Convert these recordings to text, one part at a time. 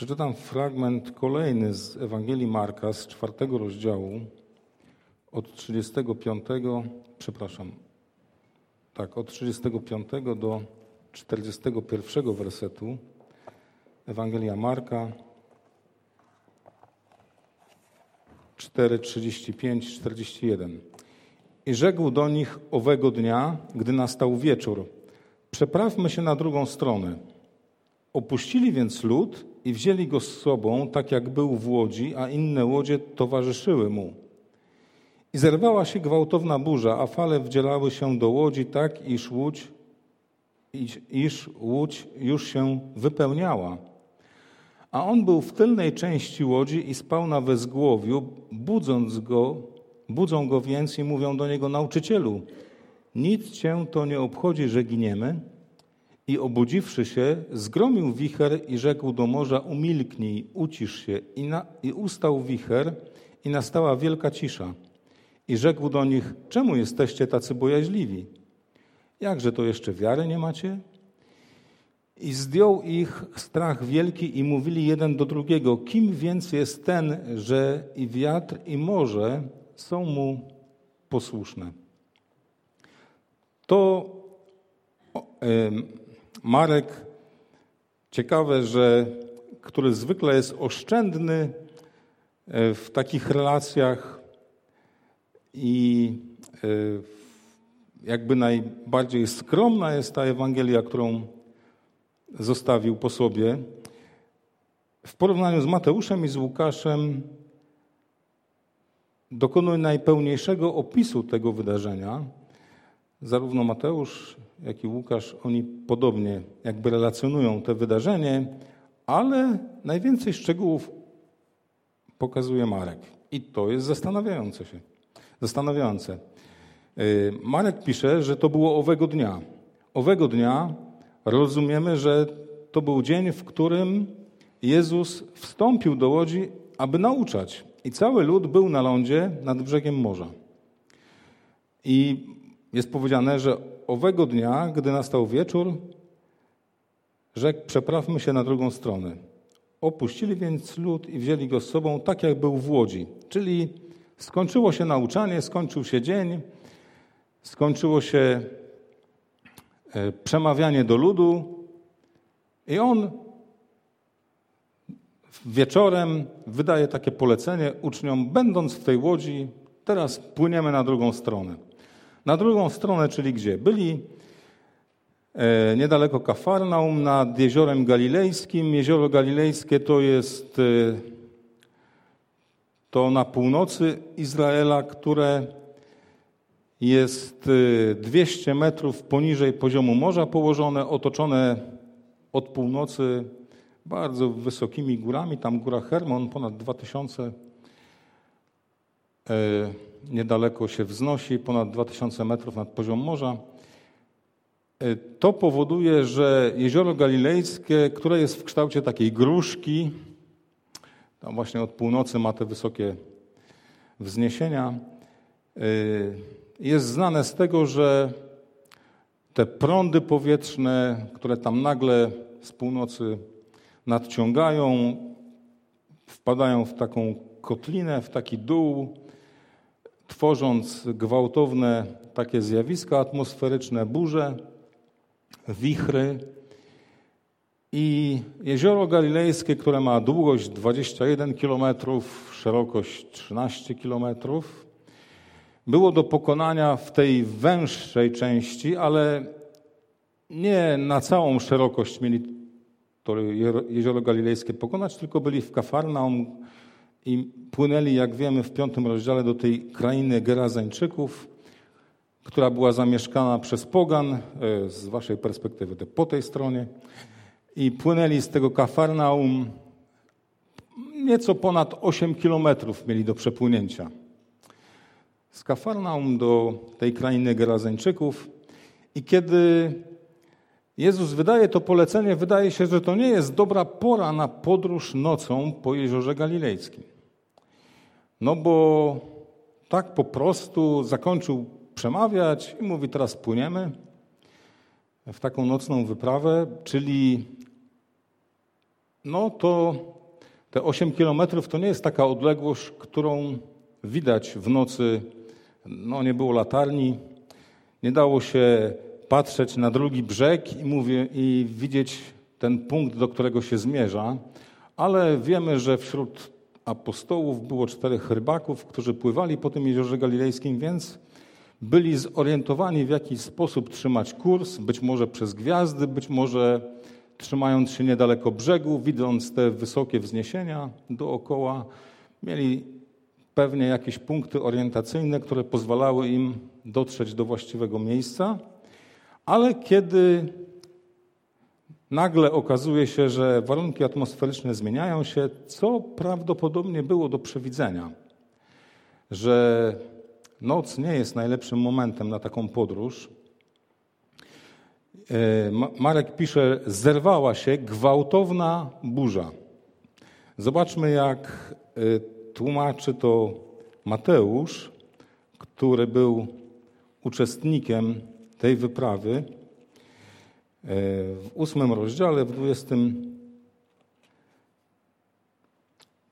Przeczytam fragment kolejny z Ewangelii Marka z czwartego rozdziału od 35, przepraszam, tak, od 35 do 41 wersetu. Ewangelia Marka 4, 35, 41. I rzekł do nich owego dnia, gdy nastał wieczór, przeprawmy się na drugą stronę. Opuścili więc lud i wzięli go z sobą, tak jak był w łodzi, a inne łodzie towarzyszyły mu. I zerwała się gwałtowna burza, a fale wdzielały się do łodzi tak, iż łódź, iż, iż łódź już się wypełniała. A on był w tylnej części łodzi i spał na wezgłowiu, budząc go, budzą go więc i mówią do niego, nauczycielu, nic cię to nie obchodzi, że giniemy? I obudziwszy się, zgromił wicher i rzekł do morza, umilknij, ucisz się. I, na, I ustał wicher i nastała wielka cisza. I rzekł do nich, czemu jesteście tacy bojaźliwi? Jakże to jeszcze wiary nie macie? I zdjął ich strach wielki i mówili jeden do drugiego, kim więc jest ten, że i wiatr i morze są mu posłuszne. To Marek, ciekawe, że który zwykle jest oszczędny e, w takich relacjach i e, jakby najbardziej skromna jest ta Ewangelia, którą zostawił po sobie. W porównaniu z Mateuszem i z Łukaszem dokonuje najpełniejszego opisu tego wydarzenia. Zarówno Mateusz, jak i Łukasz, oni podobnie jakby relacjonują te wydarzenie, ale najwięcej szczegółów pokazuje Marek. I to jest zastanawiające się. Zastanawiające. Y, Marek pisze, że to było owego dnia. Owego dnia rozumiemy, że to był dzień, w którym Jezus wstąpił do łodzi, aby nauczać. I cały lud był na lądzie nad brzegiem morza. I jest powiedziane, że owego dnia, gdy nastał wieczór, rzekł: Przeprawmy się na drugą stronę. Opuścili więc lud i wzięli go z sobą, tak jak był w łodzi. Czyli skończyło się nauczanie, skończył się dzień, skończyło się e, przemawianie do ludu i on wieczorem wydaje takie polecenie uczniom, będąc w tej łodzi, teraz płyniemy na drugą stronę. Na drugą stronę, czyli gdzie? Byli e, niedaleko Kafarnaum, nad jeziorem galilejskim. Jezioro galilejskie to jest e, to na północy Izraela, które jest 200 e, metrów poniżej poziomu morza położone, otoczone od północy bardzo wysokimi górami. Tam góra Hermon, ponad 2000 niedaleko się wznosi, ponad 2000 metrów nad poziom morza. E, to powoduje, że jezioro galilejskie, które jest w kształcie takiej gruszki, tam właśnie od północy ma te wysokie wzniesienia, e, jest znane z tego, że te prądy powietrzne, które tam nagle z północy nadciągają, wpadają w taką kotlinę, w taki dół, tworząc gwałtowne takie zjawiska atmosferyczne, burze, wichry. I jezioro galilejskie, które ma długość 21 km, szerokość 13 km, było do pokonania w tej węższej części, ale nie na całą szerokość mieli to jezioro galilejskie pokonać, tylko byli w Kafarnaum, i płynęli, jak wiemy, w piątym rozdziale do tej krainy Gerazańczyków, która była zamieszkana przez pogan, e, z waszej perspektywy to po tej stronie, i płynęli z tego Kafarnaum nieco ponad 8 kilometrów mieli do przepłynięcia. Z Kafarnaum do tej krainy Gerazańczyków i kiedy Jezus wydaje to polecenie, wydaje się, że to nie jest dobra pora na podróż nocą po jeziorze galilejskim. No bo tak po prostu zakończył przemawiać i mówi: Teraz płyniemy w taką nocną wyprawę, czyli no to te 8 kilometrów to nie jest taka odległość, którą widać w nocy. No nie było latarni, nie dało się patrzeć na drugi brzeg i, mówię, i widzieć ten punkt, do którego się zmierza, ale wiemy, że wśród apostołów było czterech rybaków, którzy pływali po tym jeziorze galilejskim, więc byli zorientowani, w jaki sposób trzymać kurs, być może przez gwiazdy, być może trzymając się niedaleko brzegu, widząc te wysokie wzniesienia dookoła. Mieli pewnie jakieś punkty orientacyjne, które pozwalały im dotrzeć do właściwego miejsca, ale kiedy nagle okazuje się, że warunki atmosferyczne zmieniają się, co prawdopodobnie było do przewidzenia, że noc nie jest najlepszym momentem na taką podróż. E, Marek pisze, zerwała się gwałtowna burza. Zobaczmy, jak e, tłumaczy to Mateusz, który był uczestnikiem tej wyprawy. E, w ósmym rozdziale, w dwudziestym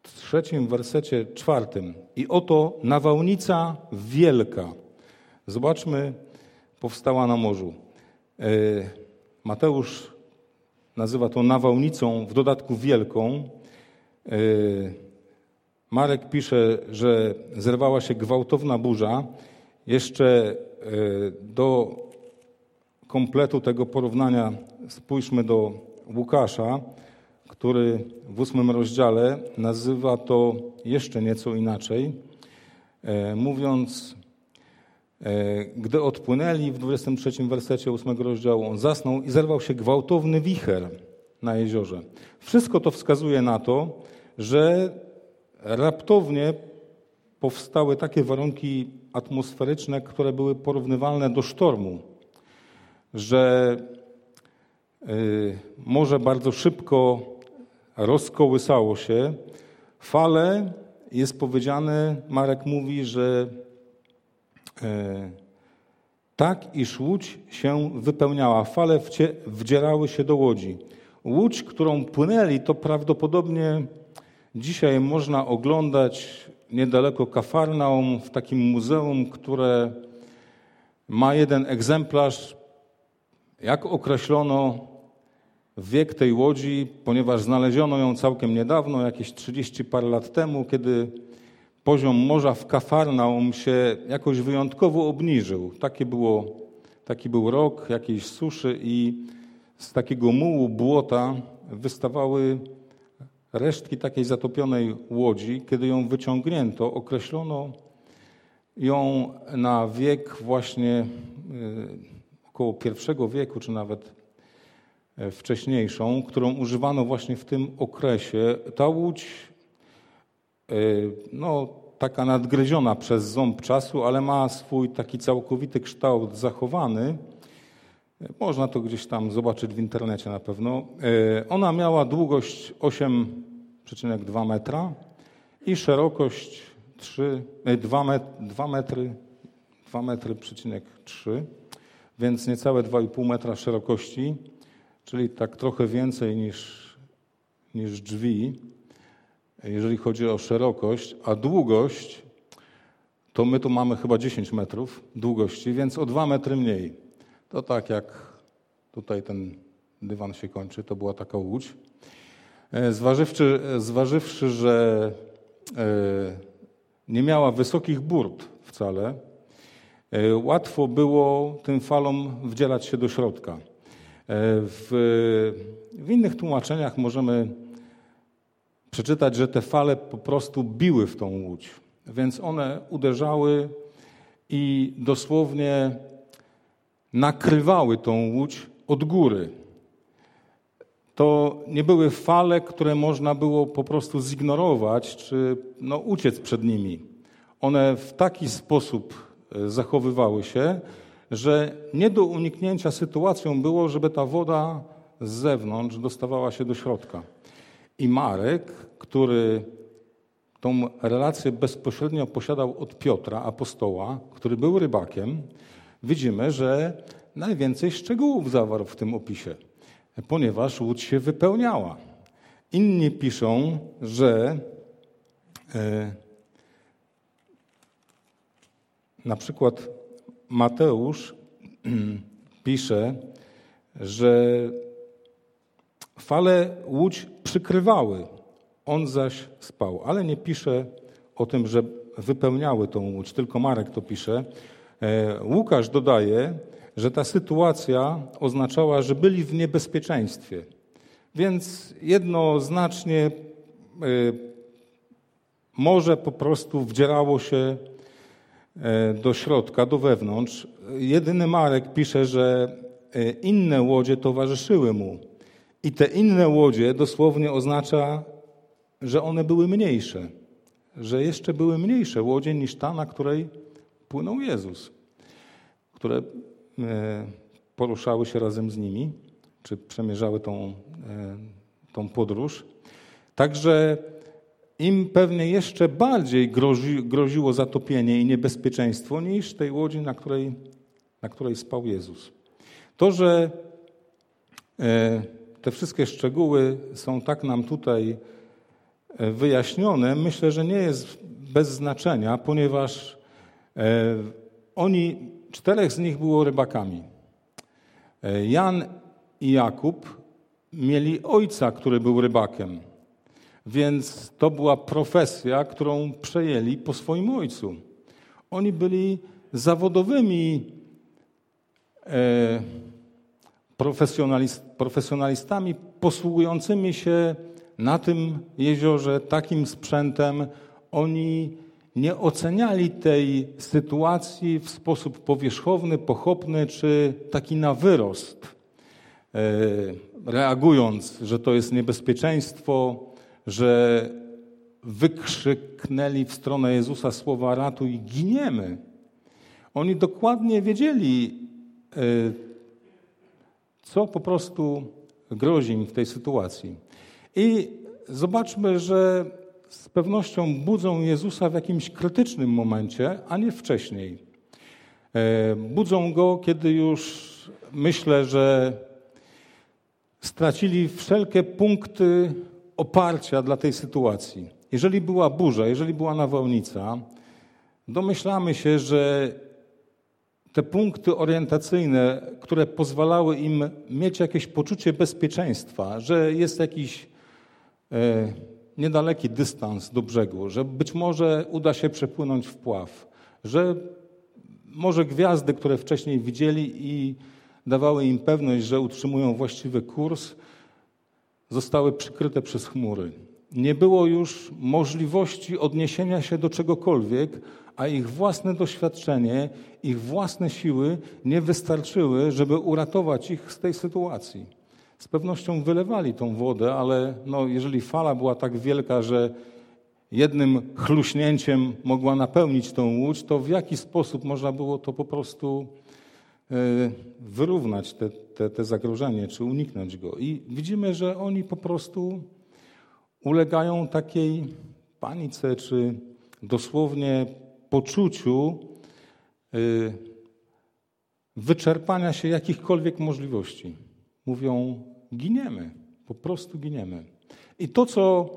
trzecim wersecie czwartym. I oto nawałnica wielka. Zobaczmy, powstała na morzu. E, Mateusz nazywa to nawałnicą, w dodatku wielką. E, Marek pisze, że zerwała się gwałtowna burza. Jeszcze do kompletu tego porównania spójrzmy do Łukasza który w ósmym rozdziale nazywa to jeszcze nieco inaczej, e, mówiąc, e, gdy odpłynęli w 23 wersecie ósmego rozdziału, on zasnął i zerwał się gwałtowny wicher na jeziorze. Wszystko to wskazuje na to, że raptownie powstały takie warunki atmosferyczne, które były porównywalne do sztormu, że y, morze bardzo szybko rozkołysało się. Fale, jest powiedziane, Marek mówi, że e, tak, iż łódź się wypełniała. Fale wdzierały się do łodzi. Łódź, którą płynęli, to prawdopodobnie dzisiaj można oglądać niedaleko Kafarnaum, w takim muzeum, które ma jeden egzemplarz, jak określono wiek tej łodzi, ponieważ znaleziono ją całkiem niedawno, jakieś 30 parę lat temu, kiedy poziom morza w Kafarnaum się jakoś wyjątkowo obniżył. Taki, było, taki był rok jakiejś suszy i z takiego mułu błota wystawały resztki takiej zatopionej łodzi. Kiedy ją wyciągnięto, określono ją na wiek właśnie około pierwszego wieku, czy nawet E, wcześniejszą, którą używano właśnie w tym okresie. Ta łódź, e, no, taka nadgryziona przez ząb czasu, ale ma swój taki całkowity kształt zachowany. E, można to gdzieś tam zobaczyć w internecie na pewno. Ona miała długość 8,2 metra i szerokość 3, 2, metry, 2 metry, 2 metry, 3, więc niecałe 2,5 metra szerokości czyli tak trochę więcej niż, niż drzwi, jeżeli chodzi o szerokość, a długość to my tu mamy chyba 10 metrów długości, więc o 2 metry mniej. To tak jak tutaj ten dywan się kończy, to była taka łódź. E, zważywszy, zważywszy że e, nie miała wysokich burt wcale, łatwo było tym falom wdzielać się do środka. W, w innych tłumaczeniach możemy przeczytać, że te fale po prostu biły w tą łódź, więc one uderzały i dosłownie nakrywały tą łódź od góry. To nie były fale, które można było po prostu zignorować czy no, uciec przed nimi. One w taki sposób e, zachowywały się, że nie do uniknięcia sytuacją było, żeby ta woda z zewnątrz dostawała się do środka. I Marek, który tą relację bezpośrednio posiadał od Piotra, apostoła, który był rybakiem, widzimy, że najwięcej szczegółów zawarł w tym opisie, ponieważ łódź się wypełniała. Inni piszą, że e, na przykład Mateusz pisze, że fale łódź przykrywały, on zaś spał, ale nie pisze o tym, że wypełniały tą łódź, tylko Marek to pisze. E, Łukasz dodaje, że ta sytuacja oznaczała, że byli w niebezpieczeństwie. Więc jednoznacznie e, morze po prostu wdzierało się do środka, do wewnątrz. Jedyny Marek pisze, że inne łodzie towarzyszyły mu. I te inne łodzie dosłownie oznacza, że one były mniejsze że jeszcze były mniejsze łodzie niż ta, na której płynął Jezus, które e, poruszały się razem z nimi, czy przemierzały tą, e, tą podróż. Także im pewnie jeszcze bardziej grozi, groziło zatopienie i niebezpieczeństwo niż tej łodzi, na której, na której spał Jezus. To, że e, te wszystkie szczegóły są tak nam tutaj wyjaśnione, myślę, że nie jest bez znaczenia, ponieważ e, oni, czterech z nich było rybakami. E, Jan i Jakub mieli ojca, który był rybakiem, więc to była profesja, którą przejęli po swoim ojcu. Oni byli zawodowymi e, profesjonalistami posługującymi się na tym jeziorze takim sprzętem oni nie oceniali tej sytuacji w sposób powierzchowny, pochopny czy taki na wyrost, e, reagując, że to jest niebezpieczeństwo, że wykrzyknęli w stronę Jezusa słowa ratuj, giniemy. Oni dokładnie wiedzieli, e, co po prostu grozi im w tej sytuacji. I zobaczmy, że z pewnością budzą Jezusa w jakimś krytycznym momencie, a nie wcześniej. E, budzą go, kiedy już myślę, że stracili wszelkie punkty oparcia dla tej sytuacji. Jeżeli była burza, jeżeli była nawałnica, domyślamy się, że te punkty orientacyjne, które pozwalały im mieć jakieś poczucie bezpieczeństwa, że jest jakiś E, niedaleki dystans do brzegu, że być może uda się przepłynąć w pław, że może gwiazdy, które wcześniej widzieli i dawały im pewność, że utrzymują właściwy kurs, zostały przykryte przez chmury. Nie było już możliwości odniesienia się do czegokolwiek, a ich własne doświadczenie, ich własne siły nie wystarczyły, żeby uratować ich z tej sytuacji z pewnością wylewali tą wodę, ale no, jeżeli fala była tak wielka, że jednym chluśnięciem mogła napełnić tą łódź, to w jaki sposób można było to po prostu e, wyrównać te, te, te zagrożenie, czy uniknąć go. I widzimy, że oni po prostu ulegają takiej panice, czy dosłownie poczuciu e, wyczerpania się jakichkolwiek możliwości mówią: giniemy, po prostu giniemy. I to, co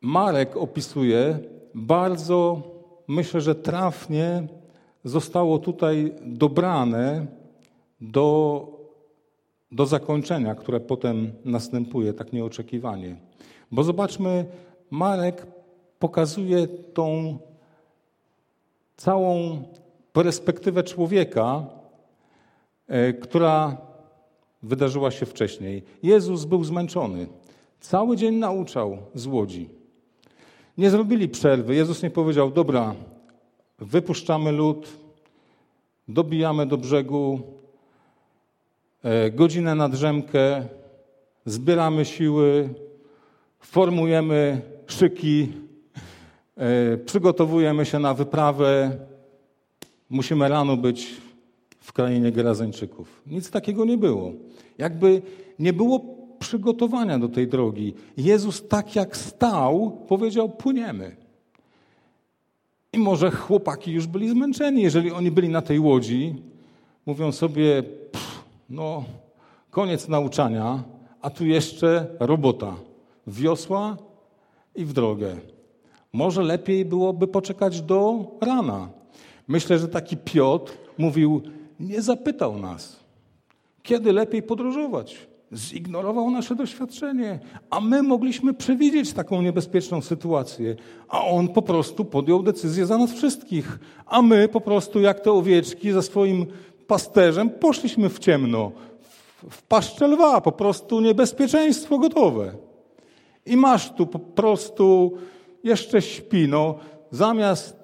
Marek opisuje, bardzo myślę, że trafnie zostało tutaj dobrane do, do zakończenia, które potem następuje tak nieoczekiwanie. Bo zobaczmy, Marek pokazuje tą całą perspektywę człowieka, E, która wydarzyła się wcześniej. Jezus był zmęczony. Cały dzień nauczał z łodzi. Nie zrobili przerwy. Jezus nie powiedział: Dobra, wypuszczamy lód, dobijamy do brzegu, godzinę na drzemkę, zbieramy siły, formujemy szyki, e, przygotowujemy się na wyprawę. Musimy rano być w krainie Gerazeńczyków. Nic takiego nie było. Jakby nie było przygotowania do tej drogi. Jezus tak jak stał, powiedział płyniemy. I może chłopaki już byli zmęczeni, jeżeli oni byli na tej łodzi, mówią sobie, pff, no koniec nauczania, a tu jeszcze robota. Wiosła i w drogę. Może lepiej byłoby poczekać do rana. Myślę, że taki Piotr mówił, nie zapytał nas, kiedy lepiej podróżować. Zignorował nasze doświadczenie, a my mogliśmy przewidzieć taką niebezpieczną sytuację, a on po prostu podjął decyzję za nas wszystkich, a my po prostu, jak te owieczki, ze swoim pasterzem poszliśmy w ciemno, w paszczę lwa, po prostu niebezpieczeństwo gotowe. I masz tu po prostu jeszcze śpi, no, zamiast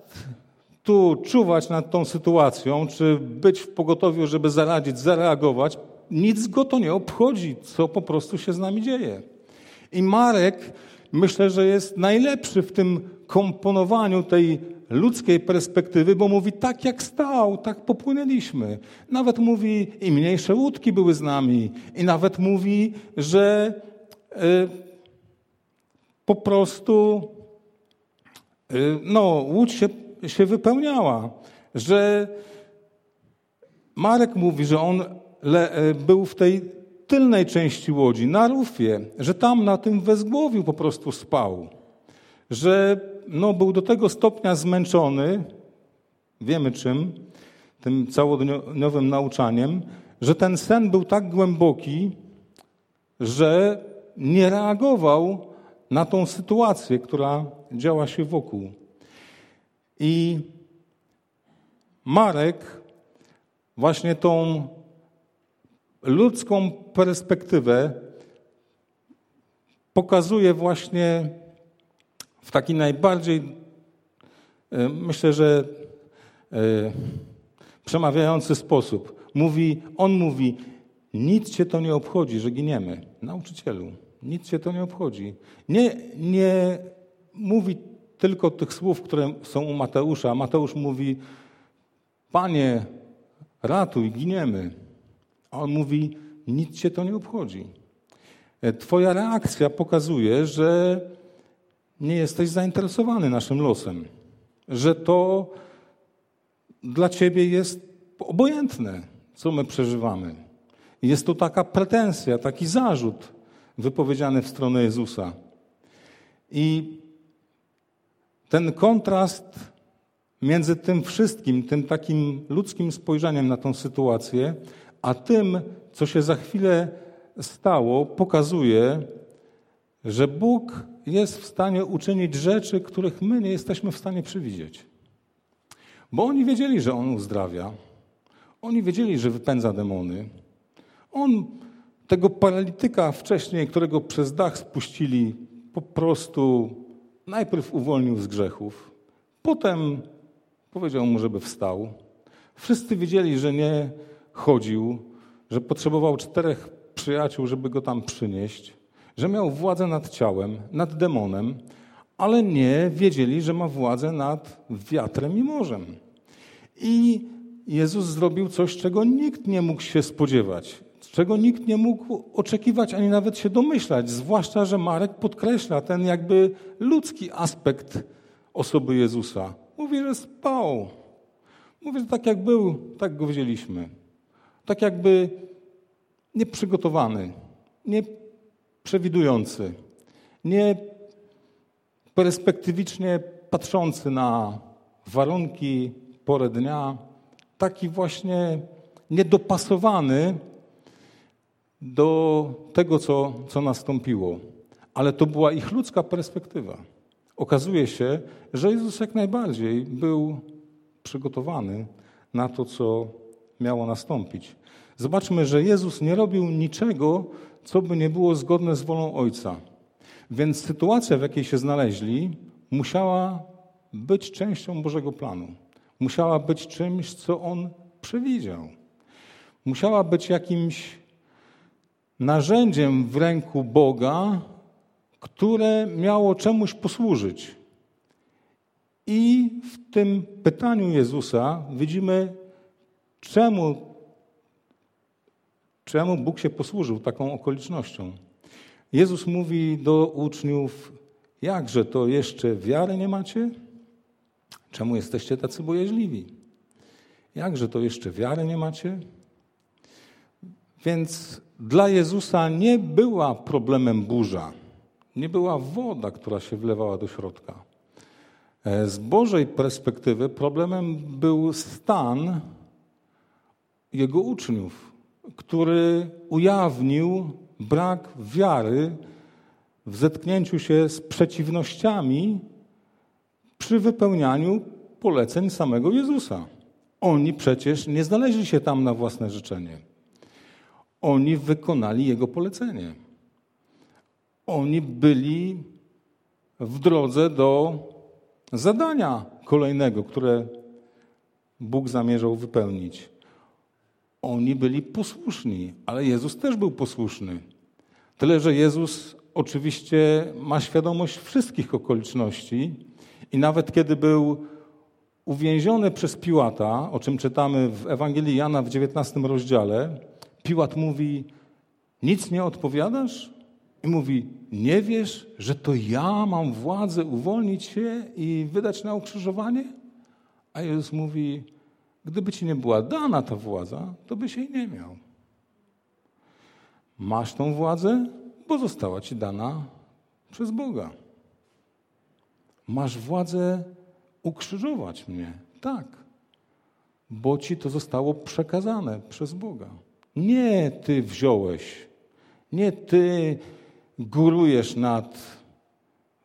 tu czuwać nad tą sytuacją, czy być w pogotowiu, żeby zaradzić, zareagować, nic go to nie obchodzi, co po prostu się z nami dzieje. I Marek myślę, że jest najlepszy w tym komponowaniu tej ludzkiej perspektywy, bo mówi tak jak stał, tak popłynęliśmy. Nawet mówi i mniejsze łódki były z nami. I nawet mówi, że y, po prostu y, no, łódź się, się wypełniała, że Marek mówi, że on le, y, był w tej tylnej części łodzi, na rufie, że tam na tym wezgłowiu po prostu spał, że no, był do tego stopnia zmęczony, wiemy czym, tym całodniowym nauczaniem, że ten sen był tak głęboki, że nie reagował na tą sytuację, która działa się wokół. I Marek właśnie tą ludzką perspektywę pokazuje właśnie w taki najbardziej, e, myślę, że e, przemawiający sposób. Mówi, on mówi, nic cię to nie obchodzi, że giniemy. Nauczycielu, nic cię to nie obchodzi. Nie, nie mówi tylko tych słów, które są u Mateusza. Mateusz mówi, Panie, ratuj, giniemy. A on mówi, nic cię to nie obchodzi. E, twoja reakcja pokazuje, że nie jesteś zainteresowany naszym losem, że to dla ciebie jest obojętne, co my przeżywamy. Jest to taka pretensja, taki zarzut wypowiedziany w stronę Jezusa. I ten kontrast między tym wszystkim, tym takim ludzkim spojrzeniem na tą sytuację, a tym, co się za chwilę stało, pokazuje, że Bóg jest w stanie uczynić rzeczy, których my nie jesteśmy w stanie przewidzieć. Bo oni wiedzieli, że On uzdrawia. Oni wiedzieli, że wypędza demony. On tego paralityka wcześniej, którego przez dach spuścili, po prostu najpierw uwolnił z grzechów, potem powiedział mu, żeby wstał. Wszyscy wiedzieli, że nie chodził, że potrzebował czterech przyjaciół, żeby go tam przynieść że miał władzę nad ciałem, nad demonem, ale nie wiedzieli, że ma władzę nad wiatrem i morzem. I Jezus zrobił coś, czego nikt nie mógł się spodziewać, czego nikt nie mógł oczekiwać ani nawet się domyślać, zwłaszcza, że Marek podkreśla ten jakby ludzki aspekt osoby Jezusa. Mówi, że spał. Mówi, że tak jak był, tak go wzięliśmy. Tak jakby nieprzygotowany, nie przewidujący, nie perspektywicznie patrzący na warunki, porę dnia, taki właśnie niedopasowany do tego, co, co nastąpiło. Ale to była ich ludzka perspektywa. Okazuje się, że Jezus jak najbardziej był przygotowany na to, co miało nastąpić. Zobaczmy, że Jezus nie robił niczego, co by nie było zgodne z wolą Ojca. Więc sytuacja, w jakiej się znaleźli, musiała być częścią Bożego planu. Musiała być czymś, co On przewidział. Musiała być jakimś narzędziem w ręku Boga, które miało czemuś posłużyć. I w tym pytaniu Jezusa widzimy, czemu Czemu Bóg się posłużył taką okolicznością? Jezus mówi do uczniów, jakże to jeszcze wiary nie macie? Czemu jesteście tacy bojaźliwi? Jakże to jeszcze wiary nie macie? Więc dla Jezusa nie była problemem burza, nie była woda, która się wlewała do środka. E, z Bożej perspektywy problemem był stan jego uczniów, który ujawnił brak wiary w zetknięciu się z przeciwnościami przy wypełnianiu poleceń samego Jezusa. Oni przecież nie znaleźli się tam na własne życzenie. Oni wykonali Jego polecenie. Oni byli w drodze do zadania kolejnego, które Bóg zamierzał wypełnić. Oni byli posłuszni, ale Jezus też był posłuszny. Tyle, że Jezus oczywiście ma świadomość wszystkich okoliczności i nawet kiedy był uwięziony przez Piłata, o czym czytamy w Ewangelii Jana w 19 rozdziale, Piłat mówi: Nic nie odpowiadasz? I mówi: Nie wiesz, że to ja mam władzę uwolnić się i wydać na ukrzyżowanie? A Jezus mówi: Gdyby ci nie była dana ta władza, to byś jej nie miał. Masz tą władzę, bo została ci dana przez Boga. Masz władzę ukrzyżować mnie. Tak. Bo ci to zostało przekazane przez Boga. Nie ty wziąłeś, nie ty górujesz nad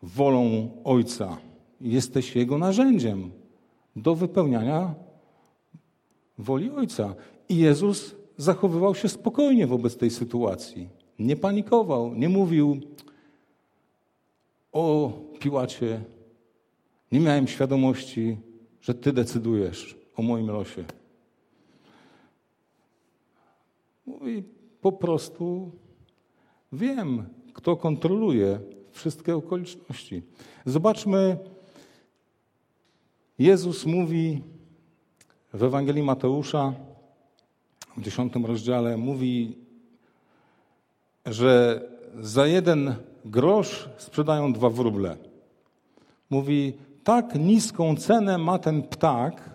wolą Ojca. Jesteś Jego narzędziem do wypełniania woli Ojca. I Jezus zachowywał się spokojnie wobec tej sytuacji. Nie panikował, nie mówił o Piłacie, nie miałem świadomości, że Ty decydujesz o moim losie. Mówi po prostu wiem, kto kontroluje wszystkie okoliczności. Zobaczmy, Jezus mówi w Ewangelii Mateusza w dziesiątym rozdziale, mówi, że za jeden grosz sprzedają dwa wróble. Mówi, tak niską cenę ma ten ptak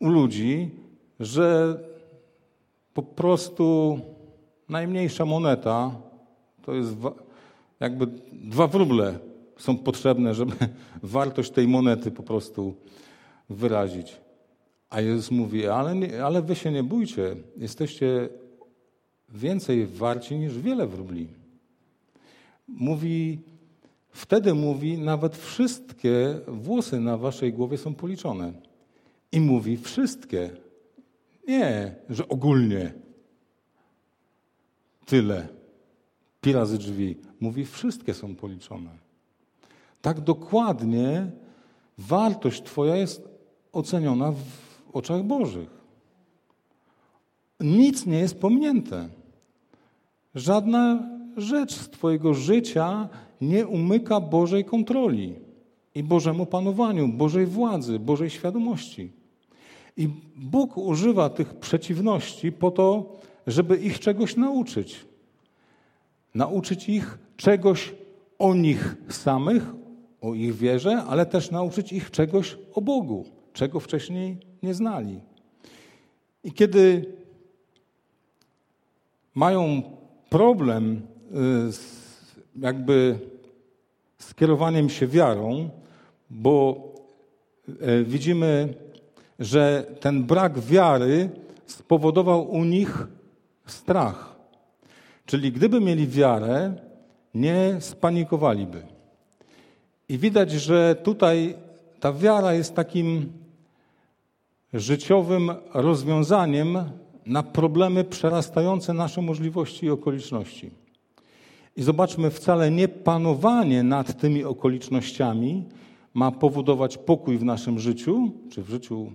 u ludzi, że po prostu najmniejsza moneta to jest jakby dwa wróble są potrzebne, żeby wartość tej monety po prostu wyrazić. A Jezus mówi, ale, nie, ale wy się nie bójcie, jesteście więcej warci niż wiele wróbli. Mówi, Wtedy mówi, nawet wszystkie włosy na waszej głowie są policzone. I mówi wszystkie. Nie, że ogólnie. Tyle. Pi razy drzwi. Mówi, wszystkie są policzone. Tak dokładnie wartość Twoja jest oceniona w oczach Bożych. Nic nie jest pominięte. Żadna rzecz z Twojego życia nie umyka Bożej kontroli i Bożemu panowaniu, Bożej władzy, Bożej świadomości. I Bóg używa tych przeciwności po to, żeby ich czegoś nauczyć. Nauczyć ich czegoś o nich samych, o ich wierze, ale też nauczyć ich czegoś o Bogu, czego wcześniej nie znali. I kiedy mają problem y, z jakby skierowaniem się wiarą, bo e, widzimy, że ten brak wiary spowodował u nich strach. Czyli gdyby mieli wiarę, nie spanikowaliby. I widać, że tutaj ta wiara jest takim życiowym rozwiązaniem na problemy przerastające nasze możliwości i okoliczności. I zobaczmy, wcale nie panowanie nad tymi okolicznościami ma powodować pokój w naszym życiu, czy w życiu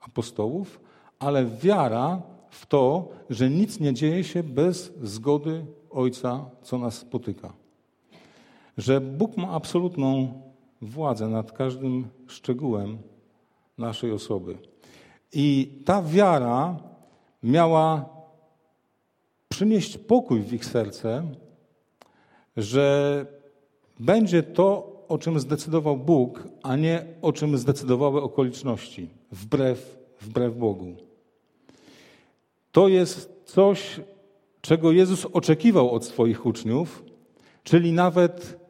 apostołów, ale wiara w to, że nic nie dzieje się bez zgody Ojca, co nas spotyka. Że Bóg ma absolutną władzę nad każdym szczegółem naszej osoby. I ta wiara miała przynieść pokój w ich serce, że będzie to, o czym zdecydował Bóg, a nie o czym zdecydowały okoliczności, wbrew, wbrew Bogu. to jest coś, czego Jezus oczekiwał od swoich uczniów, czyli nawet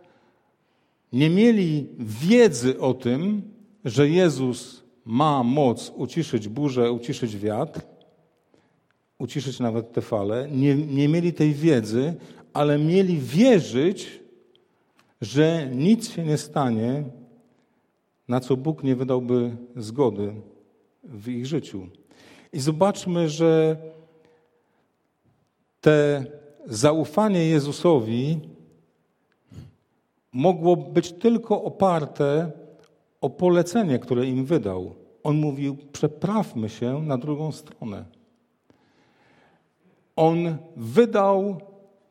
nie mieli wiedzy o tym, że Jezus ma moc uciszyć burzę, uciszyć wiatr, uciszyć nawet te fale. Nie, nie mieli tej wiedzy, ale mieli wierzyć, że nic się nie stanie, na co Bóg nie wydałby zgody w ich życiu. I zobaczmy, że te zaufanie Jezusowi mogło być tylko oparte o polecenie, które im wydał. On mówił: Przeprawmy się na drugą stronę. On wydał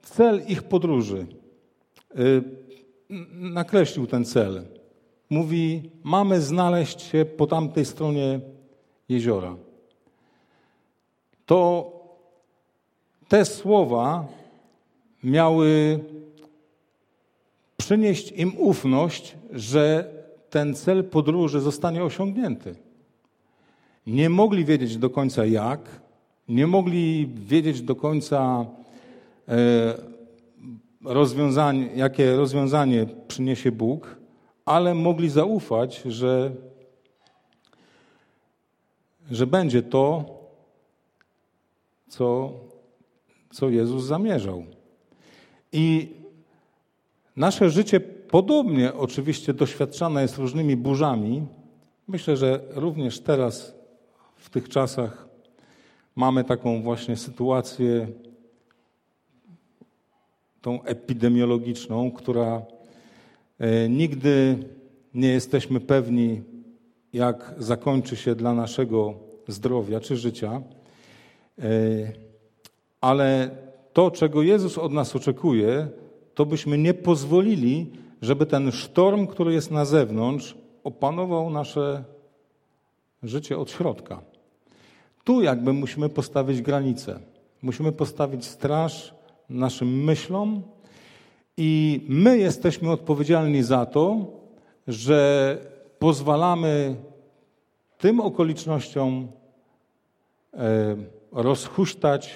cel ich podróży. Y, nakreślił ten cel. Mówi: Mamy znaleźć się po tamtej stronie jeziora. To te słowa miały przynieść im ufność, że ten cel podróży zostanie osiągnięty. Nie mogli wiedzieć do końca jak, nie mogli wiedzieć do końca e, rozwiązanie, jakie rozwiązanie przyniesie Bóg, ale mogli zaufać, że, że będzie to, co, co Jezus zamierzał. I nasze życie podobnie oczywiście doświadczane jest różnymi burzami. Myślę, że również teraz, w tych czasach, mamy taką właśnie sytuację, tą epidemiologiczną, która e, nigdy nie jesteśmy pewni, jak zakończy się dla naszego zdrowia czy życia. E, ale to, czego Jezus od nas oczekuje, to byśmy nie pozwolili, żeby ten sztorm, który jest na zewnątrz, opanował nasze życie od środka. Tu jakby musimy postawić granicę. Musimy postawić straż naszym myślom i my jesteśmy odpowiedzialni za to, że pozwalamy tym okolicznościom e, rozhuśtać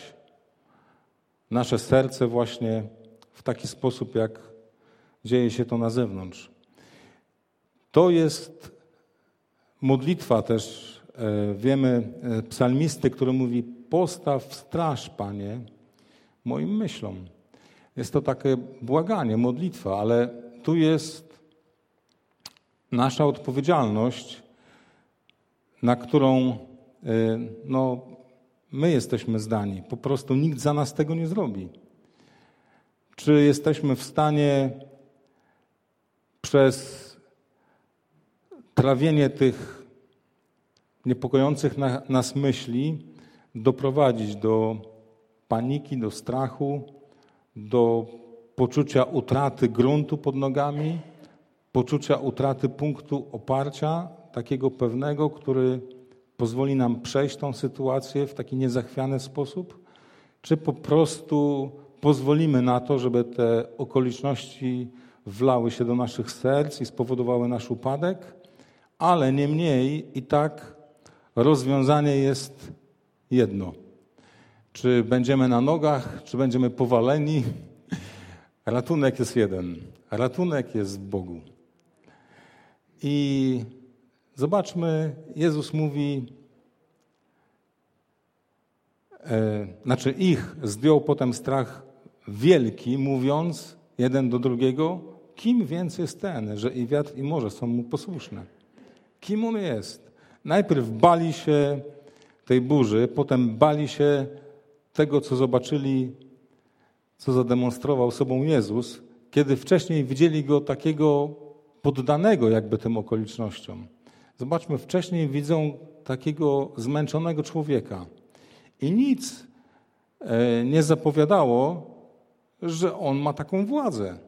nasze serce właśnie w taki sposób, jak dzieje się to na zewnątrz. To jest modlitwa też, e, wiemy, e, psalmisty, który mówi: Postaw straż, Panie, moim myślom. Jest to takie błaganie, modlitwa, ale tu jest nasza odpowiedzialność, na którą e, no, my jesteśmy zdani. Po prostu nikt za nas tego nie zrobi. Czy jesteśmy w stanie przez trawienie tych niepokojących na, nas myśli doprowadzić do paniki, do strachu, do poczucia utraty gruntu pod nogami, poczucia utraty punktu oparcia, takiego pewnego, który pozwoli nam przejść tą sytuację w taki niezachwiany sposób, czy po prostu pozwolimy na to, żeby te okoliczności wlały się do naszych serc i spowodowały nasz upadek, ale niemniej i tak rozwiązanie jest jedno. Czy będziemy na nogach, czy będziemy powaleni, ratunek jest jeden. Ratunek jest w Bogu. I zobaczmy, Jezus mówi, e, znaczy ich zdjął potem strach wielki, mówiąc jeden do drugiego, kim więc jest ten, że i wiatr, i morze są mu posłuszne? Kim on jest? Najpierw bali się tej burzy, potem bali się tego, co zobaczyli, co zademonstrował sobą Jezus, kiedy wcześniej widzieli go takiego poddanego jakby tym okolicznościom. Zobaczmy, wcześniej widzą takiego zmęczonego człowieka. I nic e, nie zapowiadało, że on ma taką władzę.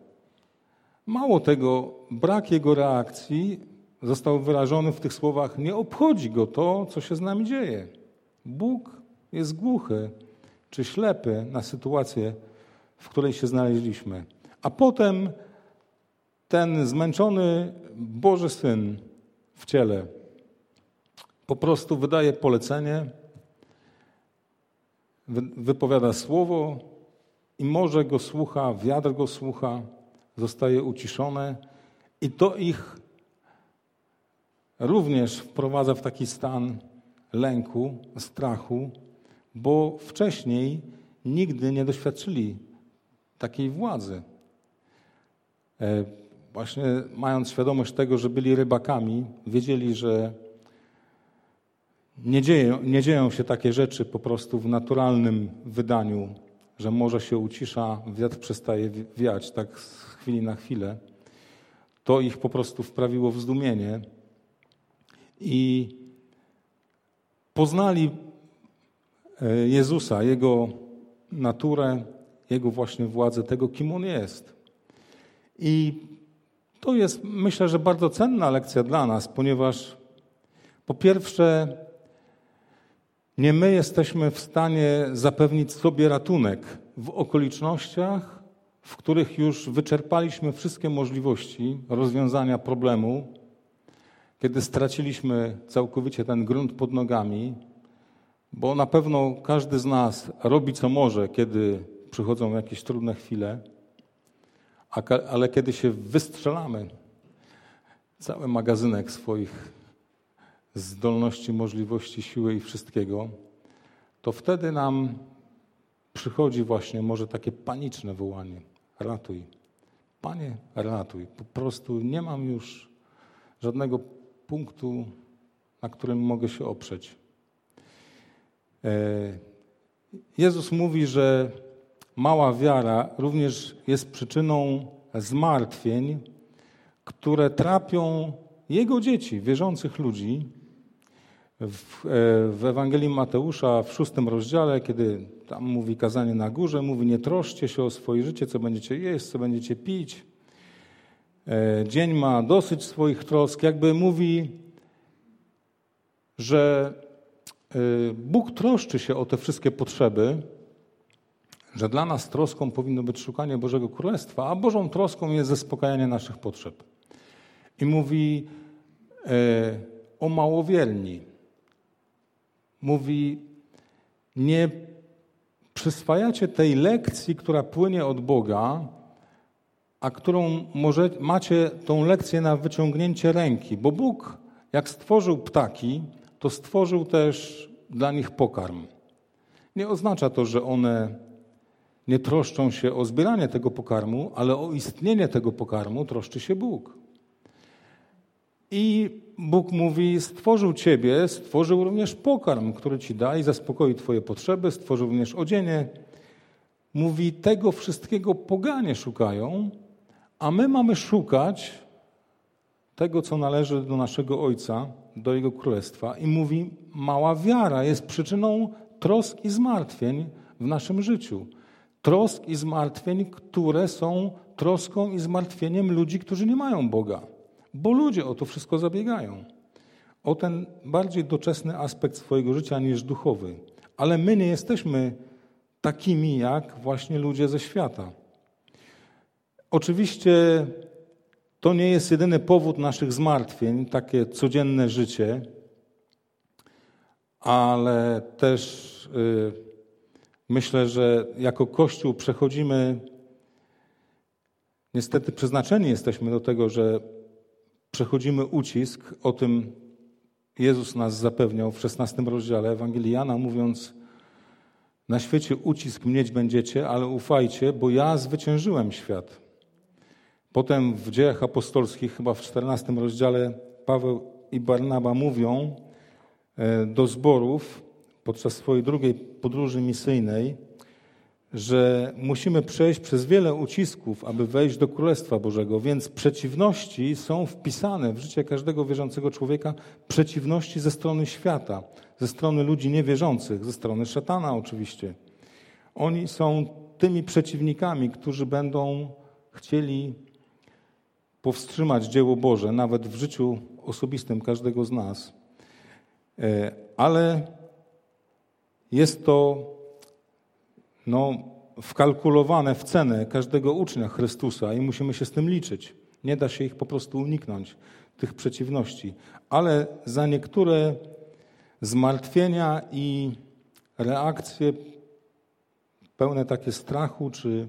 Mało tego, brak jego reakcji został wyrażony w tych słowach: Nie obchodzi go to, co się z nami dzieje. Bóg jest głuchy czy ślepy na sytuację, w której się znaleźliśmy. A potem ten zmęczony Boży Syn w ciele po prostu wydaje polecenie, wypowiada słowo i morze go słucha, wiatr go słucha, zostaje uciszone i to ich również wprowadza w taki stan lęku, strachu, bo wcześniej nigdy nie doświadczyli takiej władzy. E, właśnie mając świadomość tego, że byli rybakami, wiedzieli, że nie dzieją, nie dzieją się takie rzeczy po prostu w naturalnym wydaniu, że morze się ucisza, wiatr przestaje wiać tak z chwili na chwilę. To ich po prostu wprawiło w zdumienie i poznali e, Jezusa, Jego naturę, Jego właśnie władzę, tego, kim On jest. I to jest, myślę, że bardzo cenna lekcja dla nas, ponieważ po pierwsze, nie my jesteśmy w stanie zapewnić sobie ratunek w okolicznościach, w których już wyczerpaliśmy wszystkie możliwości rozwiązania problemu, kiedy straciliśmy całkowicie ten grunt pod nogami, bo na pewno każdy z nas robi co może, kiedy przychodzą jakieś trudne chwile, ale kiedy się wystrzelamy, cały magazynek swoich zdolności, możliwości, siły i wszystkiego, to wtedy nam przychodzi właśnie może takie paniczne wołanie: ratuj. Panie, ratuj. Po prostu nie mam już żadnego punktu, na którym mogę się oprzeć. E, Jezus mówi, że mała wiara również jest przyczyną zmartwień, które trapią Jego dzieci, wierzących ludzi. W, e, w Ewangelii Mateusza w szóstym rozdziale, kiedy tam mówi kazanie na górze, mówi nie troszcie się o swoje życie, co będziecie jeść, co będziecie pić. E, dzień ma dosyć swoich trosk. Jakby mówi, że e, Bóg troszczy się o te wszystkie potrzeby, że dla nas troską powinno być szukanie Bożego Królestwa, a Bożą troską jest zaspokajanie naszych potrzeb. I mówi o małowierni. Mówi, nie przyswajacie tej lekcji, która płynie od Boga, a którą może, macie tą lekcję na wyciągnięcie ręki, bo Bóg, jak stworzył ptaki, to stworzył też dla nich pokarm. Nie oznacza to, że one nie troszczą się o zbieranie tego pokarmu, ale o istnienie tego pokarmu troszczy się Bóg. I Bóg mówi: Stworzył ciebie, stworzył również pokarm, który ci da i zaspokoi twoje potrzeby, stworzył również odzienie. Mówi: Tego wszystkiego poganie szukają, a my mamy szukać tego, co należy do naszego Ojca, do Jego Królestwa. I mówi: Mała wiara jest przyczyną trosk i zmartwień w naszym życiu trosk i zmartwień, które są troską i zmartwieniem ludzi, którzy nie mają Boga. Bo ludzie o to wszystko zabiegają. O ten bardziej doczesny aspekt swojego życia niż duchowy. Ale my nie jesteśmy takimi jak właśnie ludzie ze świata. Oczywiście to nie jest jedyny powód naszych zmartwień, takie codzienne życie, ale też. Yy, Myślę, że jako Kościół przechodzimy, niestety przeznaczeni jesteśmy do tego, że przechodzimy ucisk. O tym Jezus nas zapewniał w 16 rozdziale Ewangelii Jana, mówiąc: Na świecie ucisk mieć będziecie, ale ufajcie, bo ja zwyciężyłem świat. Potem w dziejach apostolskich, chyba w 14 rozdziale, Paweł i Barnaba mówią e, do zborów, podczas swojej drugiej podróży misyjnej, że musimy przejść przez wiele ucisków, aby wejść do Królestwa Bożego, więc przeciwności są wpisane w życie każdego wierzącego człowieka, przeciwności ze strony świata, ze strony ludzi niewierzących, ze strony szatana oczywiście. Oni są tymi przeciwnikami, którzy będą chcieli powstrzymać dzieło Boże, nawet w życiu osobistym każdego z nas. E, ale jest to no, wkalkulowane w cenę każdego ucznia Chrystusa i musimy się z tym liczyć. Nie da się ich po prostu uniknąć, tych przeciwności. Ale za niektóre zmartwienia i reakcje pełne takie strachu czy,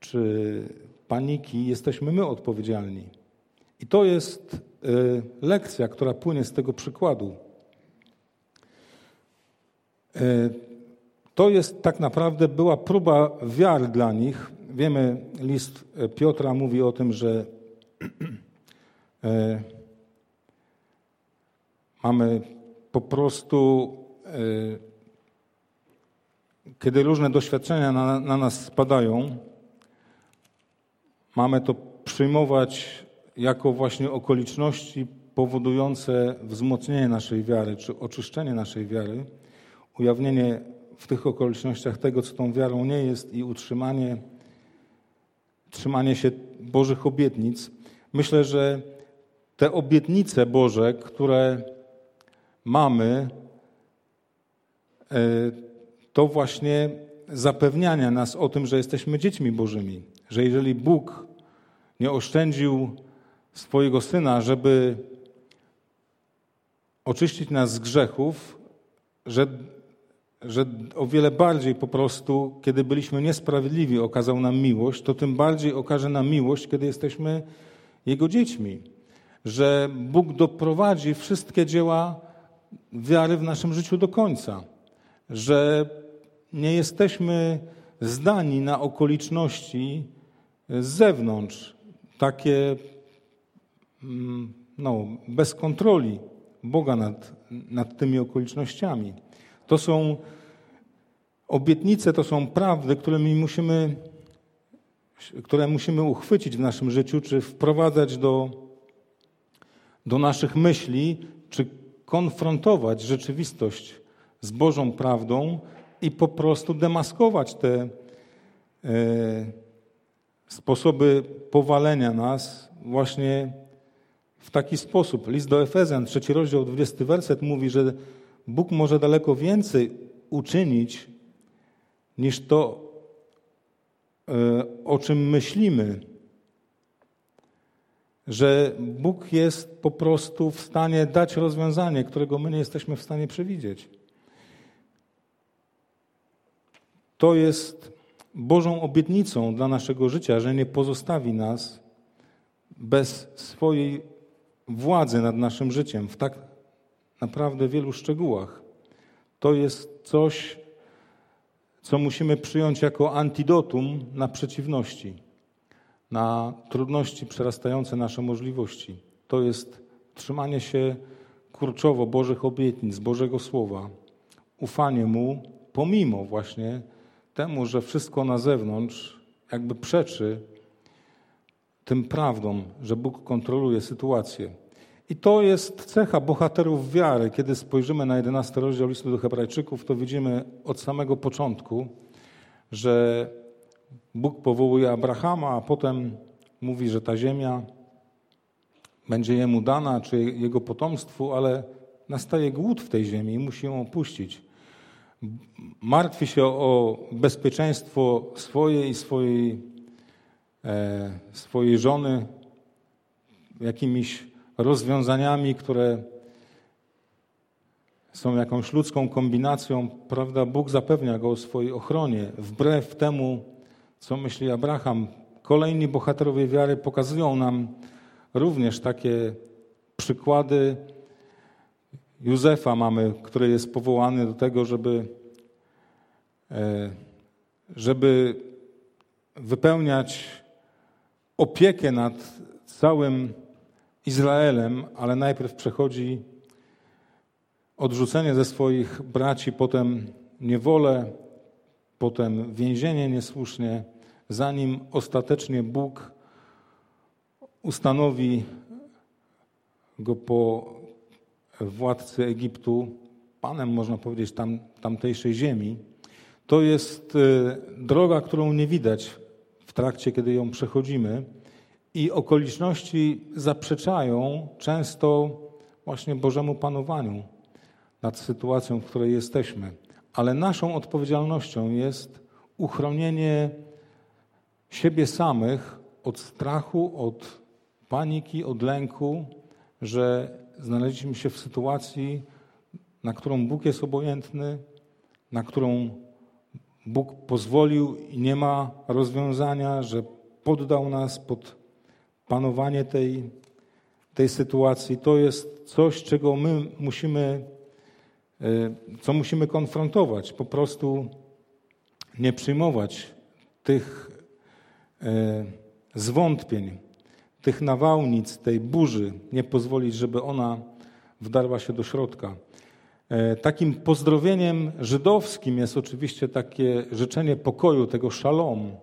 czy paniki, jesteśmy my odpowiedzialni. I to jest y, lekcja, która płynie z tego przykładu. Y, to jest tak naprawdę była próba wiary dla nich. Wiemy, list Piotra mówi o tym, że y, mamy po prostu, kiedy różne doświadczenia na, na nas spadają, mamy to przyjmować jako właśnie okoliczności powodujące wzmocnienie naszej wiary, czy oczyszczenie naszej wiary, ujawnienie w tych okolicznościach tego, co tą wiarą nie jest i utrzymanie trzymanie się Bożych obietnic. Myślę, że te obietnice Boże, które mamy, e, to właśnie zapewniania nas o tym, że jesteśmy dziećmi Bożymi. Że jeżeli Bóg nie oszczędził swojego Syna, żeby oczyścić nas z grzechów, że, że o wiele bardziej po prostu, kiedy byliśmy niesprawiedliwi, okazał nam miłość, to tym bardziej okaże nam miłość, kiedy jesteśmy Jego dziećmi. Że Bóg doprowadzi wszystkie dzieła wiary w naszym życiu do końca. Że nie jesteśmy zdani na okoliczności z zewnątrz, takie mm, no, bez kontroli Boga nad, nad tymi okolicznościami. To są obietnice, to są prawdy, które my musimy, które musimy uchwycić w naszym życiu, czy wprowadzać do, do naszych myśli, czy konfrontować rzeczywistość z Bożą prawdą i po prostu demaskować te e, sposoby powalenia nas właśnie w taki sposób. List do Efezjan, trzeci rozdział, 20 werset mówi, że Bóg może daleko więcej uczynić niż to, e, o czym myślimy. Że Bóg jest po prostu w stanie dać rozwiązanie, którego my nie jesteśmy w stanie przewidzieć. To jest Bożą obietnicą dla naszego życia, że nie pozostawi nas bez swojej władzy nad naszym życiem w tak naprawdę wielu szczegółach. To jest coś, co musimy przyjąć jako antidotum na przeciwności, na trudności przerastające nasze możliwości. To jest trzymanie się kurczowo Bożych obietnic, Bożego Słowa, ufanie Mu, pomimo właśnie temu, że wszystko na zewnątrz jakby przeczy tym prawdom, że Bóg kontroluje sytuację. I to jest cecha bohaterów wiary. Kiedy spojrzymy na 11 rozdział listu do Hebrajczyków, to widzimy od samego początku, że Bóg powołuje Abrahama, a potem mówi, że ta ziemia będzie jemu dana, czy jego potomstwu, ale nastaje głód w tej ziemi i musi ją opuścić martwi się o bezpieczeństwo swoje i swojej, e, swojej żony jakimiś rozwiązaniami, które są jakąś ludzką kombinacją, prawda? Bóg zapewnia go o swojej ochronie, wbrew temu, co myśli Abraham. Kolejni bohaterowie wiary pokazują nam również takie przykłady Józefa mamy, który jest powołany do tego, żeby, e, żeby wypełniać opiekę nad całym Izraelem, ale najpierw przechodzi odrzucenie ze swoich braci, potem niewolę, potem więzienie niesłusznie, zanim ostatecznie Bóg ustanowi go po władcy Egiptu, panem, można powiedzieć, tam, tamtejszej ziemi, to jest e, droga, którą nie widać w trakcie, kiedy ją przechodzimy. I okoliczności zaprzeczają często właśnie Bożemu panowaniu nad sytuacją, w której jesteśmy. Ale naszą odpowiedzialnością jest uchronienie siebie samych od strachu, od paniki, od lęku, że znaleźliśmy się w sytuacji, na którą Bóg jest obojętny, na którą Bóg pozwolił i nie ma rozwiązania, że poddał nas pod panowanie tej, tej sytuacji. To jest coś, czego my musimy, e, co musimy konfrontować. Po prostu nie przyjmować tych e, zwątpień, tych nawałnic, tej burzy, nie pozwolić, żeby ona wdarła się do środka. E, takim pozdrowieniem żydowskim jest oczywiście takie życzenie pokoju, tego szalom.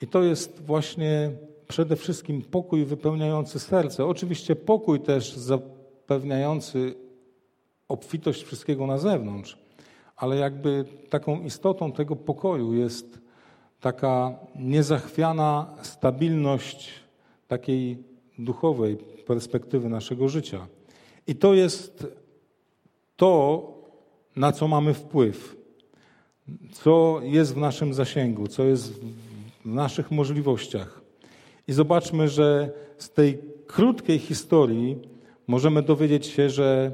I to jest właśnie przede wszystkim pokój wypełniający serce. Oczywiście pokój też zapewniający obfitość wszystkiego na zewnątrz, ale jakby taką istotą tego pokoju jest taka niezachwiana stabilność takiej duchowej perspektywy naszego życia. I to jest to, na co mamy wpływ, co jest w naszym zasięgu, co jest w naszych możliwościach. I zobaczmy, że z tej krótkiej historii możemy dowiedzieć się, że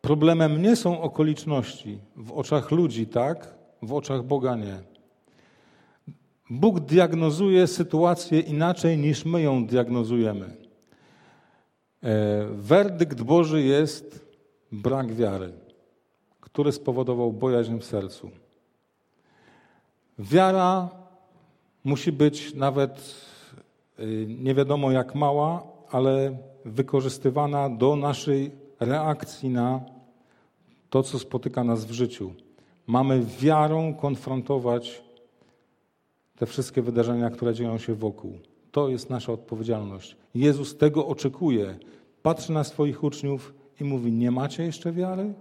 problemem nie są okoliczności w oczach ludzi, tak? W oczach Boga nie. Bóg diagnozuje sytuację inaczej niż my ją diagnozujemy. E, werdykt Boży jest brak wiary, który spowodował bojaźń w sercu. Wiara musi być nawet nie wiadomo jak mała, ale wykorzystywana do naszej reakcji na to, co spotyka nas w życiu. Mamy wiarą konfrontować te wszystkie wydarzenia, które dzieją się wokół. To jest nasza odpowiedzialność. Jezus tego oczekuje. Patrzy na swoich uczniów i mówi: Nie macie jeszcze wiary?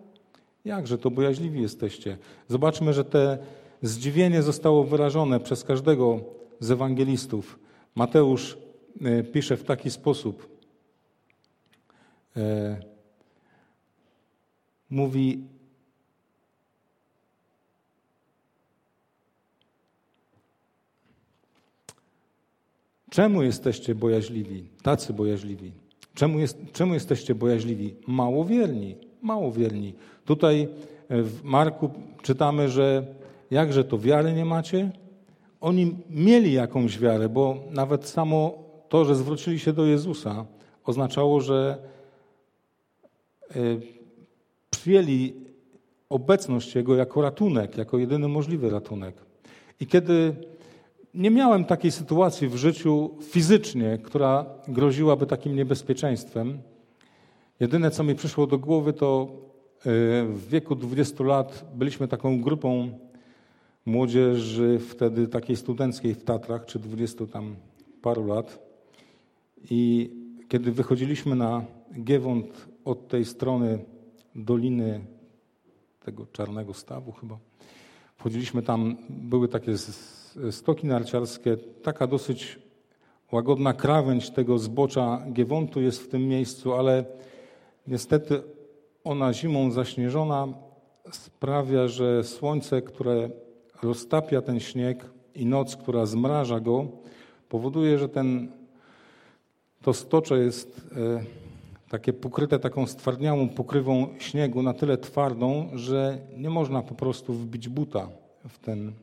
Jakże to bojaźliwi jesteście. Zobaczmy, że te zdziwienie zostało wyrażone przez każdego z ewangelistów. Mateusz e, pisze w taki sposób. E, mówi: Czemu jesteście bojaźliwi, tacy bojaźliwi? Czemu, jest, czemu jesteście bojaźliwi? Małowierni, małowierni. Tutaj w Marku czytamy, że jakże to wiary nie macie? Oni mieli jakąś wiarę, bo nawet samo to, że zwrócili się do Jezusa, oznaczało, że e, przyjęli obecność Jego jako ratunek, jako jedyny możliwy ratunek. I kiedy nie miałem takiej sytuacji w życiu fizycznie, która groziłaby takim niebezpieczeństwem. Jedyne, co mi przyszło do głowy, to e, w wieku 20 lat byliśmy taką grupą młodzieży, wtedy takiej studenckiej w Tatrach, czy 20 tam paru lat. I kiedy wychodziliśmy na Giewont od tej strony doliny tego czarnego stawu chyba, wchodziliśmy tam, były takie stoki narciarskie, taka dosyć łagodna krawędź tego zbocza Giewontu jest w tym miejscu, ale niestety ona zimą zaśnieżona sprawia, że słońce, które roztapia ten śnieg i noc, która zmraża go, powoduje, że ten, to stocze jest e, takie pokryte taką stwardniałą pokrywą śniegu, na tyle twardą, że nie można po prostu wbić buta w ten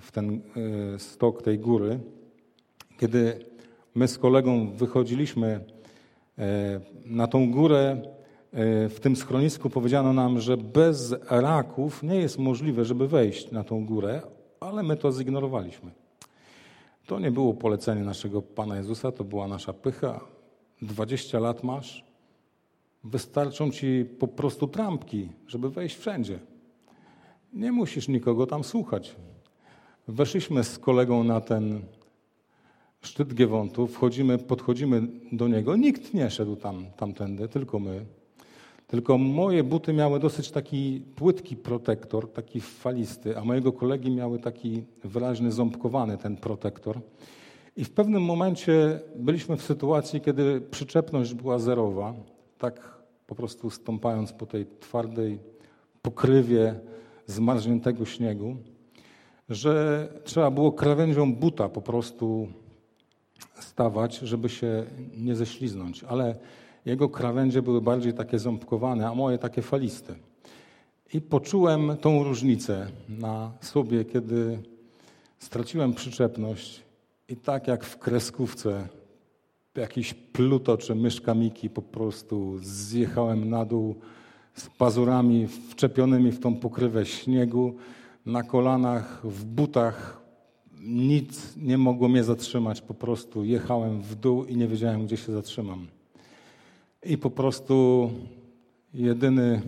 w ten e, stok tej góry. Kiedy my z kolegą wychodziliśmy e, na tą górę, w tym schronisku powiedziano nam, że bez raków nie jest możliwe, żeby wejść na tą górę, ale my to zignorowaliśmy. To nie było polecenie naszego Pana Jezusa, to była nasza pycha. 20 lat masz, wystarczą ci po prostu trampki, żeby wejść wszędzie. Nie musisz nikogo tam słuchać. Weszliśmy z kolegą na ten szczyt Giewontu, wchodzimy, podchodzimy do niego. Nikt nie szedł tam, tamtędy, tylko my. Tylko moje buty miały dosyć taki płytki protektor, taki falisty, a mojego kolegi miały taki wyraźny, ząbkowany ten protektor. I w pewnym momencie byliśmy w sytuacji, kiedy przyczepność była zerowa, tak po prostu stąpając po tej twardej pokrywie zmarzniętego śniegu, że trzeba było krawędzią buta po prostu stawać, żeby się nie ześliznąć. Ale jego krawędzie były bardziej takie ząbkowane, a moje takie faliste. I poczułem tą różnicę na sobie, kiedy straciłem przyczepność i tak jak w kreskówce jakiś pluto czy myszka Miki po prostu zjechałem na dół z pazurami wczepionymi w tą pokrywę śniegu, na kolanach, w butach. Nic nie mogło mnie zatrzymać, po prostu jechałem w dół i nie wiedziałem, gdzie się zatrzymam. I po prostu jedyny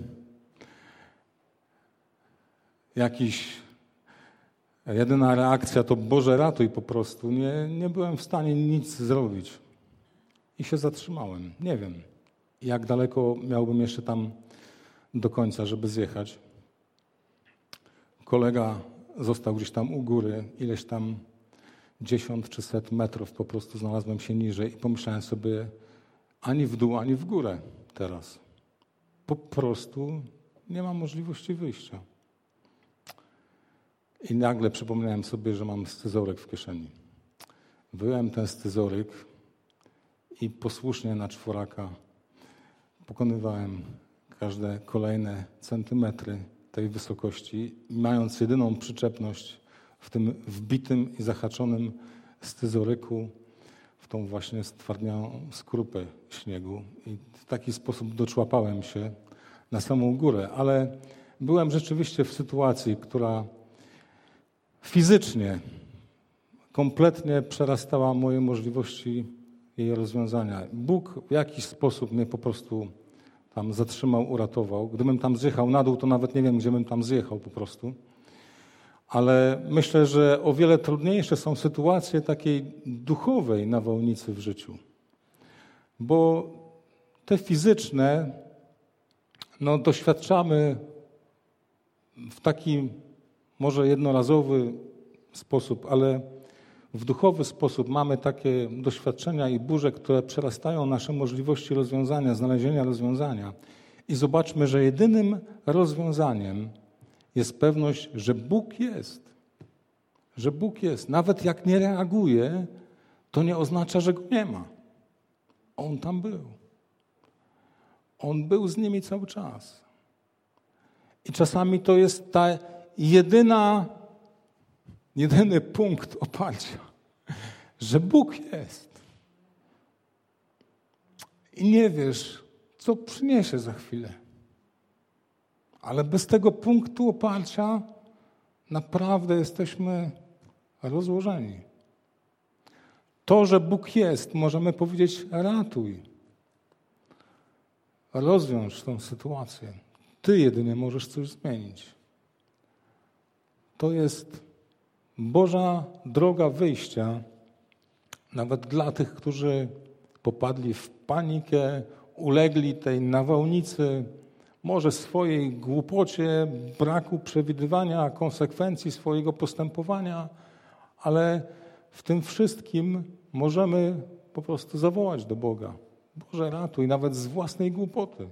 jakiś, jedyna reakcja to Boże ratuj po prostu. Nie, nie byłem w stanie nic zrobić. I się zatrzymałem. Nie wiem, jak daleko miałbym jeszcze tam do końca, żeby zjechać. Kolega został gdzieś tam u góry, ileś tam dziesiąt czy set metrów po prostu znalazłem się niżej i pomyślałem sobie ani w dół, ani w górę teraz. Po prostu nie ma możliwości wyjścia. I nagle przypomniałem sobie, że mam scyzoryk w kieszeni. Wyjąłem ten scyzoryk i posłusznie na czworaka pokonywałem każde kolejne centymetry tej wysokości, mając jedyną przyczepność w tym wbitym i zahaczonym scyzoryku w tą właśnie stwardniałą skrupę śniegu. I w taki sposób doczłapałem się na samą górę, ale byłem rzeczywiście w sytuacji, która fizycznie kompletnie przerastała moje możliwości jej rozwiązania. Bóg w jakiś sposób mnie po prostu tam zatrzymał, uratował. Gdybym tam zjechał na dół, to nawet nie wiem, gdzie bym tam zjechał po prostu. Ale myślę, że o wiele trudniejsze są sytuacje takiej duchowej nawałnicy w życiu. Bo te fizyczne, no doświadczamy w taki może jednorazowy sposób, ale w duchowy sposób mamy takie doświadczenia i burze, które przerastają nasze możliwości rozwiązania, znalezienia rozwiązania. I zobaczmy, że jedynym rozwiązaniem jest pewność, że Bóg jest. Że Bóg jest. Nawet jak nie reaguje, to nie oznacza, że go nie ma. On tam był. On był z nimi cały czas. I czasami to jest ta jedyna jedyny punkt oparcia, że Bóg jest. I nie wiesz, co przyniesie za chwilę. Ale bez tego punktu oparcia naprawdę jesteśmy rozłożeni. To, że Bóg jest, możemy powiedzieć: ratuj. Rozwiąż tę sytuację. Ty jedynie możesz coś zmienić. To jest Boża droga wyjścia, nawet dla tych, którzy popadli w panikę, ulegli tej nawałnicy, może swojej głupocie, braku przewidywania konsekwencji swojego postępowania, ale w tym wszystkim możemy po prostu zawołać do Boga. Boże, ratuj, nawet z własnej głupoty.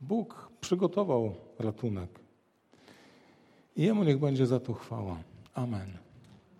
Bóg przygotował ratunek. I Jemu niech będzie za to chwała. Amen.